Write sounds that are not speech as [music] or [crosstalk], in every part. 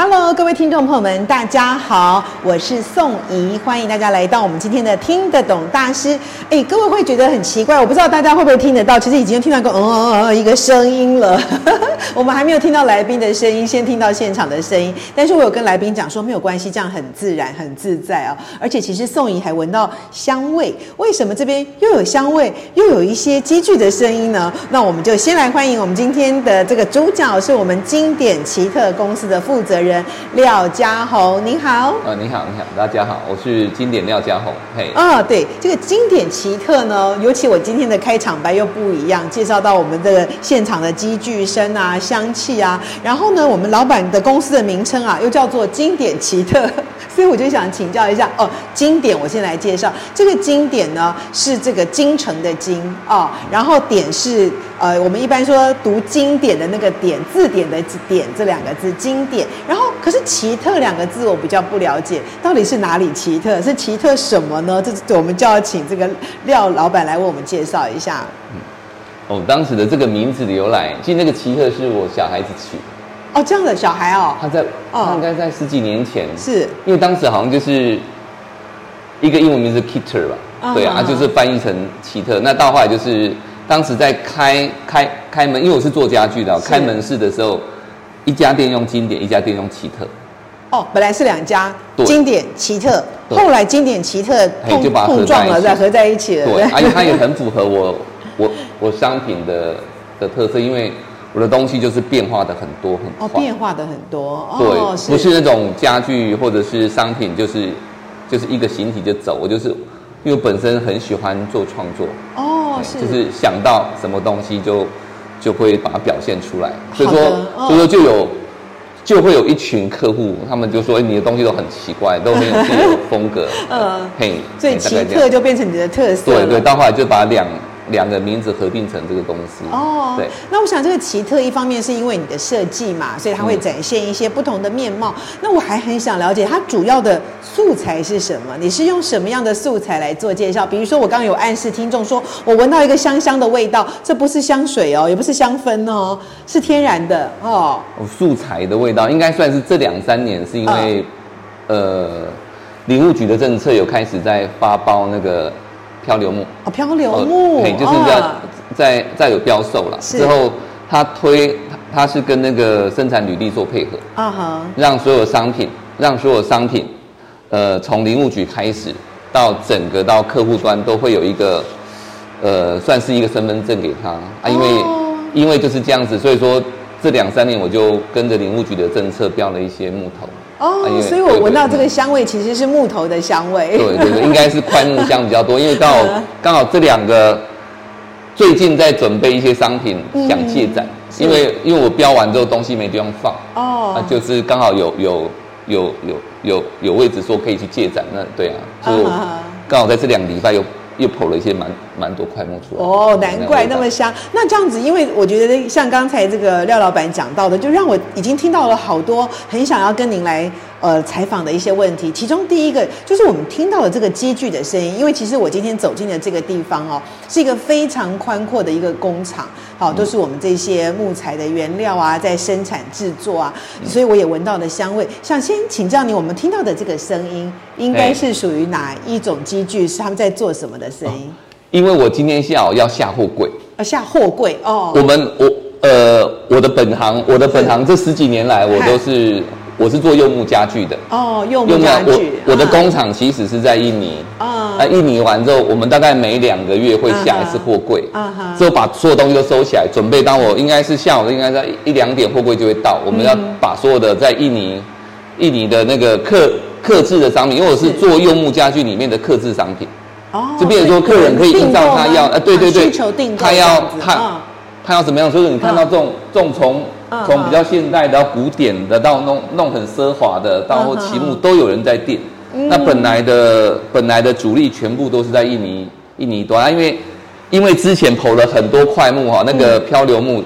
Hello，各位听众朋友们，大家好，我是宋怡，欢迎大家来到我们今天的听得懂大师。哎，各位会觉得很奇怪，我不知道大家会不会听得到，其实已经听到一个嗯嗯嗯一个声音了。[laughs] 我们还没有听到来宾的声音，先听到现场的声音。但是我有跟来宾讲说，没有关系，这样很自然，很自在啊。而且其实宋怡还闻到香味，为什么这边又有香味，又有一些积聚的声音呢？那我们就先来欢迎我们今天的这个主角，是我们经典奇特公司的负责人。廖家宏，您好。呃，你好，你好，大家好，我是经典廖家宏。嘿，啊，对，这个经典奇特呢，尤其我今天的开场白又不一样，介绍到我们这个现场的积聚声啊、啊香气啊，然后呢，我们老板的公司的名称啊，又叫做经典奇特。[laughs] 所以我就想请教一下哦，经典，我先来介绍这个经典呢，是这个京城的京哦，然后典是呃，我们一般说读经典的那个典，字典的典这两个字，经典。然后可是奇特两个字我比较不了解，到底是哪里奇特？是奇特什么呢？这我们就要请这个廖老板来为我们介绍一下。嗯，哦，当时的这个名字的由来，其实那个奇特是我小孩子取的。哦，这样的小孩哦，他在，哦、他应该在十几年前，是。因为当时好像就是一个英文名字 Kitter 吧，哦、对啊，啊就是翻译成奇特。那到后来就是当时在开开开门，因为我是做家具的，是。开门市的时候，一家店用经典，一家店用奇特。哦，本来是两家，经典奇特，后来经典奇特碰就把它碰撞了，再合在一起了。对，而且它也很符合我我我商品的的特色，因为。我的东西就是变化的很多很快，哦，变化的很多，对，不是那种家具或者是商品，就是就是一个形体就走。我就是因为本身很喜欢做创作，哦，是，就是想到什么东西就就会把它表现出来。所以说，哦、所以说就有就会有一群客户，他们就说：“你的东西都很奇怪，都没有自己的风格。[laughs] ”嗯，嘿，所以奇特就变成你的特色。对对，到后来就把两。两个名字合并成这个公司哦，对。那我想这个奇特一方面是因为你的设计嘛，所以它会展现一些不同的面貌。嗯、那我还很想了解它主要的素材是什么？你是用什么样的素材来做介绍？比如说我刚刚有暗示听众说，我闻到一个香香的味道，这不是香水哦，也不是香氛哦，是天然的哦。素材的味道应该算是这两三年是因为，嗯、呃，林务局的政策有开始在发包那个。漂流木。哦，漂流木，对，就是在在在有标售了。之后，他推他是跟那个生产履历做配合啊哈，让所有商品让所有商品，呃，从林务局开始到整个到客户端都会有一个，呃，算是一个身份证给他。啊，因为因为就是这样子，所以说这两三年我就跟着林务局的政策标了一些木头。哦，啊、所以我闻到这个香味其实是木头的香味。对对对，应该是桧木香比较多，因为刚好刚好这两个最近在准备一些商品想借展，嗯、因为因为我标完之后东西没地方放，哦，那就是刚好有有有有有有位置说可以去借展，那对啊，就刚好在这两个礼拜有。又跑了一些蛮蛮多块木出来哦，难怪那么香。那这样子，因为我觉得像刚才这个廖老板讲到的，就让我已经听到了好多很想要跟您来呃采访的一些问题。其中第一个就是我们听到了这个机具的声音，因为其实我今天走进的这个地方哦，是一个非常宽阔的一个工厂，好，都是我们这些木材的原料啊，在生产制作啊，所以我也闻到了香味。想先请教你，我们听到的这个声音，应该是属于哪一种机具？是他们在做什么的？声音，因为我今天下午要下货柜，啊，下货柜哦。我们我呃，我的本行，我的本行这十几年来，我都是我是做柚木家具的。哦，柚木家具。我我的工厂其实是在印尼。啊，那印尼完之后，我们大概每两个月会下一次货柜。啊哈，之后把所有东西都收起来，准备当我应该是下午应该在一两点货柜就会到，我们要把所有的在印尼印尼的那个客客制的商品，因为我是做柚木家具里面的客制商品。哦，就变成说客人可以依照他要，呃，对对对，需求定，他要他看到什么样？所以说你看到这种这种从从比较现代的到古典的到弄弄很奢华的到或齐木都有人在垫。那本来的本来的主力全部都是在印尼印尼端，因为因为之前投了很多块木哈，那个漂流木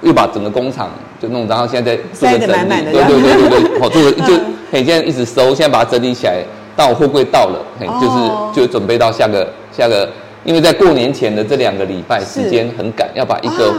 又把整个工厂就弄，然后现在在塞得满满的，对对对对对，好，[laughs] 这个就嘿，现在一直收，现在把它整理起来，到货柜到了，嘿，就是就准备到下个下个，因为在过年前的这两个礼拜时间很赶，要把一个。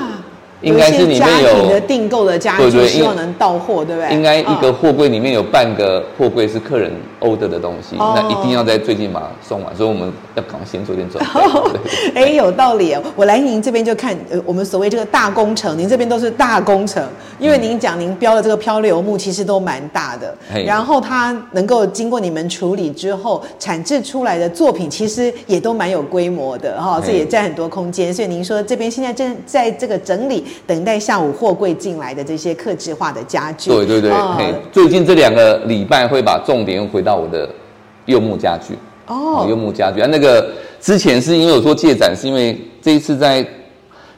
应该是里面有的订购的家具，希望能到货，对不对？应该一个货柜里面有半个货柜是客人 order 的东西，那一定要在最近把它送完，所以我们要赶快先做点准备。[laughs] 哎，有道理哦。我来您这边就看，呃，我们所谓这个大工程，您这边都是大工程，因为您讲您标的这个漂流木其实都蛮大的，然后它能够经过你们处理之后产制出来的作品，其实也都蛮有规模的哈，这也占很多空间。所以您说这边现在正在这个整理。等待下午货柜进来的这些客制化的家具。对对对，哦、最近这两个礼拜会把重点又回到我的柚木家具。哦，柚木家具啊，那个之前是因为我说借展，是因为这一次在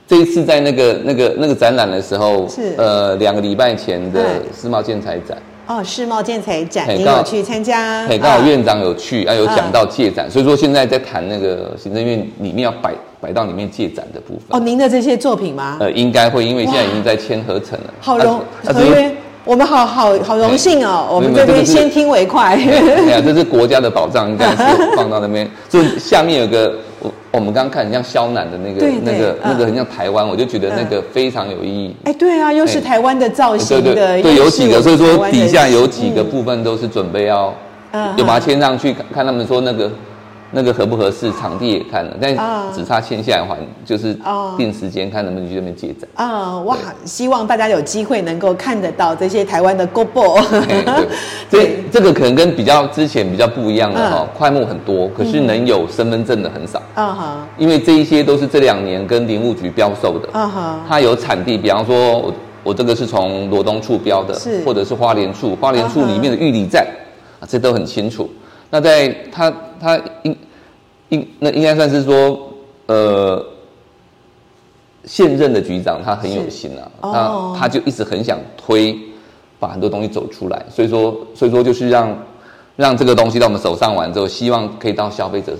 这一次在那个那个那个展览的时候，是呃两个礼拜前的世贸建材展。哦，世贸建材展，你有去参加？刚好院长有去，啊，有讲到借展，所以说现在在谈那个行政院里面要摆摆到里面借展的部分。哦，您的这些作品吗？呃，应该会，因为现在已经在签合成了。好荣合约，我们好好好荣幸哦，我们这边先听为快。哎呀，这是国家的宝藏，应该是放到那边。[laughs] 就下面有个。我们刚刚看很像肖楠的那个、那个、那个很像台湾，我就觉得那个非常有意义。哎，对啊，又是台湾的造型的，对对，有几个，所以说底下有几个部分都是准备要，有把它签上去，看看他们说那个。那个合不合适？场地也看了，但只差签下来还就是定时间看能不能去那边借展。啊，哇！希望大家有机会能够看得到这些台湾的 GOBO。[laughs] 对，[laughs] 这这个可能跟比较之前比较不一样了哈，块木很多，可是能有身份证的很少。啊哈，因为这一些都是这两年跟林务局标售的。啊哈，它有产地，比方说我我这个是从罗东处标的，是或者是花莲处，花莲处里面的玉里站啊，这都很清楚。那在他他应应那应该算是说，呃，现任的局长他很有心啊，那、哦、他就一直很想推，把很多东西走出来，所以说所以说就是让让这个东西到我们手上完之后，希望可以到消费者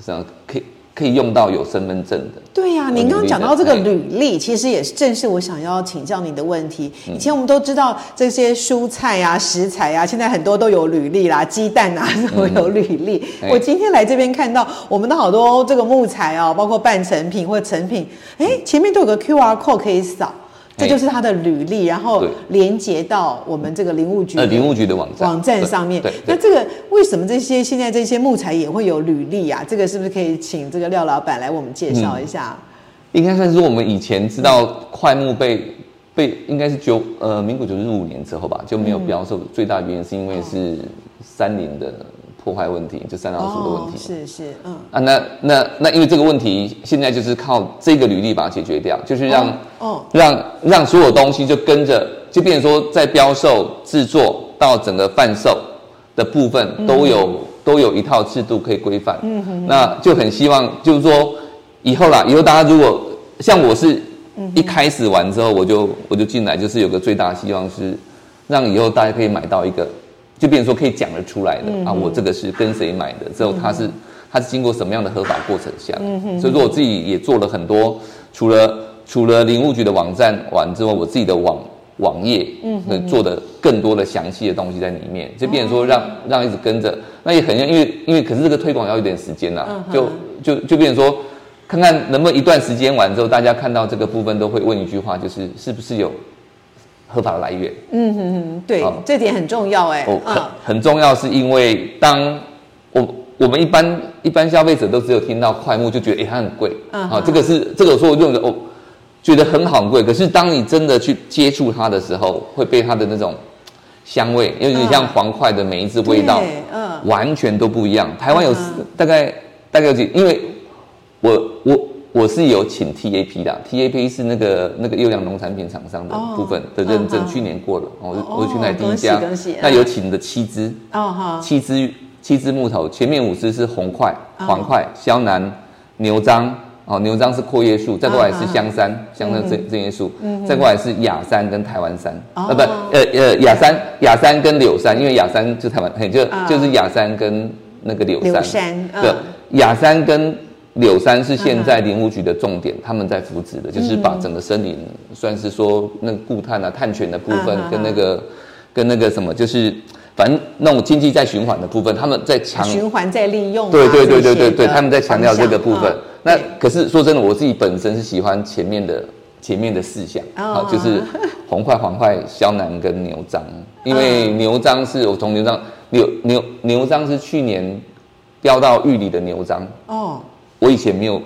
身上可以。可以用到有身份证的。对呀、啊，您刚刚讲到这个履历，其实也是正是我想要请教您的问题。以前我们都知道这些蔬菜啊、食材啊，现在很多都有履历啦，鸡蛋啊都有履历。嗯、我今天来这边看到我们的好多这个木材啊，包括半成品或成品，哎，前面都有个 QR code 可以扫。这就是他的履历，然后连接到我们这个林务局呃林务局的网站网站上面。那这个为什么这些现在这些木材也会有履历啊？这个是不是可以请这个廖老板来我们介绍一下？嗯、应该算是我们以前知道快木被被应该是九呃民国九十五年之后吧就没有标售，最大原因是因为是山林的。破坏问题，就三老鼠的问题。是是，嗯啊，那那那，因为这个问题，现在就是靠这个履历把它解决掉，就是让哦让让所有东西就跟着，就变成说在标售、制作到整个贩售的部分都有都有一套制度可以规范。嗯哼，那就很希望就是说以后啦，以后大家如果像我是一开始完之后，我就我就进来，就是有个最大的希望是让以后大家可以买到一个。就变成说可以讲得出来的、嗯、啊，我这个是跟谁买的，之后他是他是经过什么样的合法过程下，嗯、哼所以说我自己也做了很多，除了除了林务局的网站完之后，我自己的网网页，嗯哼，做的更多的详细的东西在里面，就变成说让让一直跟着，那也很像，因为因为可是这个推广要有点时间呐，嗯、就就就变成说，看看能不能一段时间完之后，大家看到这个部分都会问一句话，就是是不是有。合法的来源，嗯哼哼，对，哦、这点很重要哎，哦，很很重要，是因为当我我们一般一般消费者都只有听到快木就觉得哎它很贵，啊、这个是这个说用的哦，觉得很好很贵，可是当你真的去接触它的时候，会被它的那种香味，有点像黄块的每一只味道，嗯，完全都不一样。台湾有大概大概有几，因为我我。我是有请 TAP 的，TAP 是那个那个优良农产品厂商的部分的认证，去年过了，我我去那第一家，那有请的七支，七支七支木头，前面五支是红块、黄块、萧楠、牛樟、哦，牛樟是阔叶树，再过来是香山，香山这这些树，再过来是雅山跟台湾山，啊不，呃呃雅山雅山跟柳山，因为雅山就台湾，就就是雅山跟那个柳山，对，亚山跟柳杉是现在林务局的重点，他们在扶植的，就是把整个森林算是说那个固碳啊、碳权的部分跟那个跟那个什么就是。反正那种经济在循环的部分，他们在强循环在利用，对对对对对对，他们在强调这个部分。那可是说真的，我自己本身是喜欢前面的前面的四项啊，就是红块、黄块、萧南跟牛樟，因为牛樟是我从牛樟牛牛牛樟是去年标到玉里的牛樟。哦，我以前没有，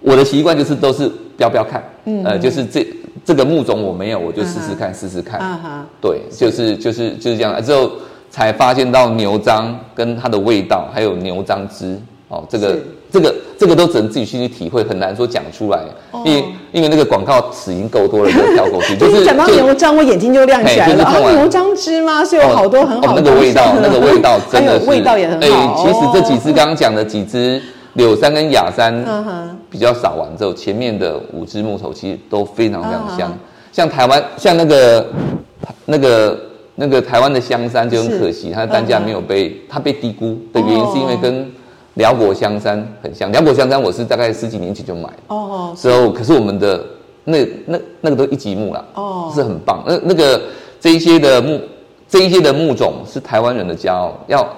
我的习惯就是都是标标看，嗯，呃，就是这这个木种我没有，我就试试看试试看，啊哈，对，就是就是就是这样之后。才发现到牛樟跟它的味道，还有牛樟汁哦，这个是这个这个都只能自己去体会，很难说讲出来。哦、因为因为那个广告词已经够多了，就跳过去。[laughs] 就是讲到牛樟，我眼睛就亮起来了。就是、牛樟汁吗？是有好多很好那个味道，那个味道 [laughs] 真的是味道也很好。哎，其实这几只刚刚讲的几支柳杉跟雅杉比较少玩之后，前面的五支木头其实都非常非常香。像台湾，像那个那个。那个台湾的香山就很可惜，它的单价没有被、嗯、它被低估的原因，是因为跟辽国香山很像。辽国香山我是大概十几年前就买哦，之后可是我们的那那那个都一级木了哦，是很棒。那那个这一些的木这一些的木种是台湾人的骄傲，要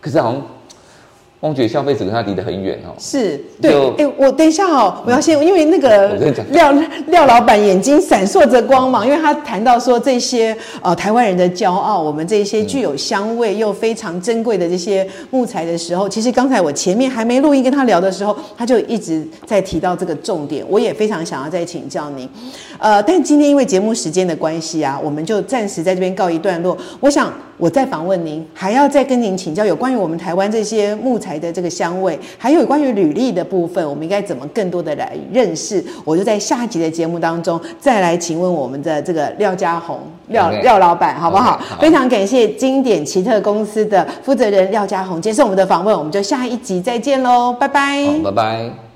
可是好像。我觉得消费者跟他离得很远哦。是，对，哎就，我等一下哦，我要先，因为那个 [laughs] 廖廖老板眼睛闪烁着光芒，因为他谈到说这些呃台湾人的骄傲，我们这些具有香味又非常珍贵的这些木材的时候，其实刚才我前面还没录音跟他聊的时候，他就一直在提到这个重点，我也非常想要再请教您。呃，但今天因为节目时间的关系啊，我们就暂时在这边告一段落。我想我再访问您，还要再跟您请教有关于我们台湾这些木材的这个香味，还有关于履历的部分，我们应该怎么更多的来认识？我就在下集的节目当中再来请问我们的这个廖家宏廖.廖老板，好不好非常感谢经典奇特公司的负责人廖家宏接受我们的访问，我们就下一集再见喽，拜拜，拜拜。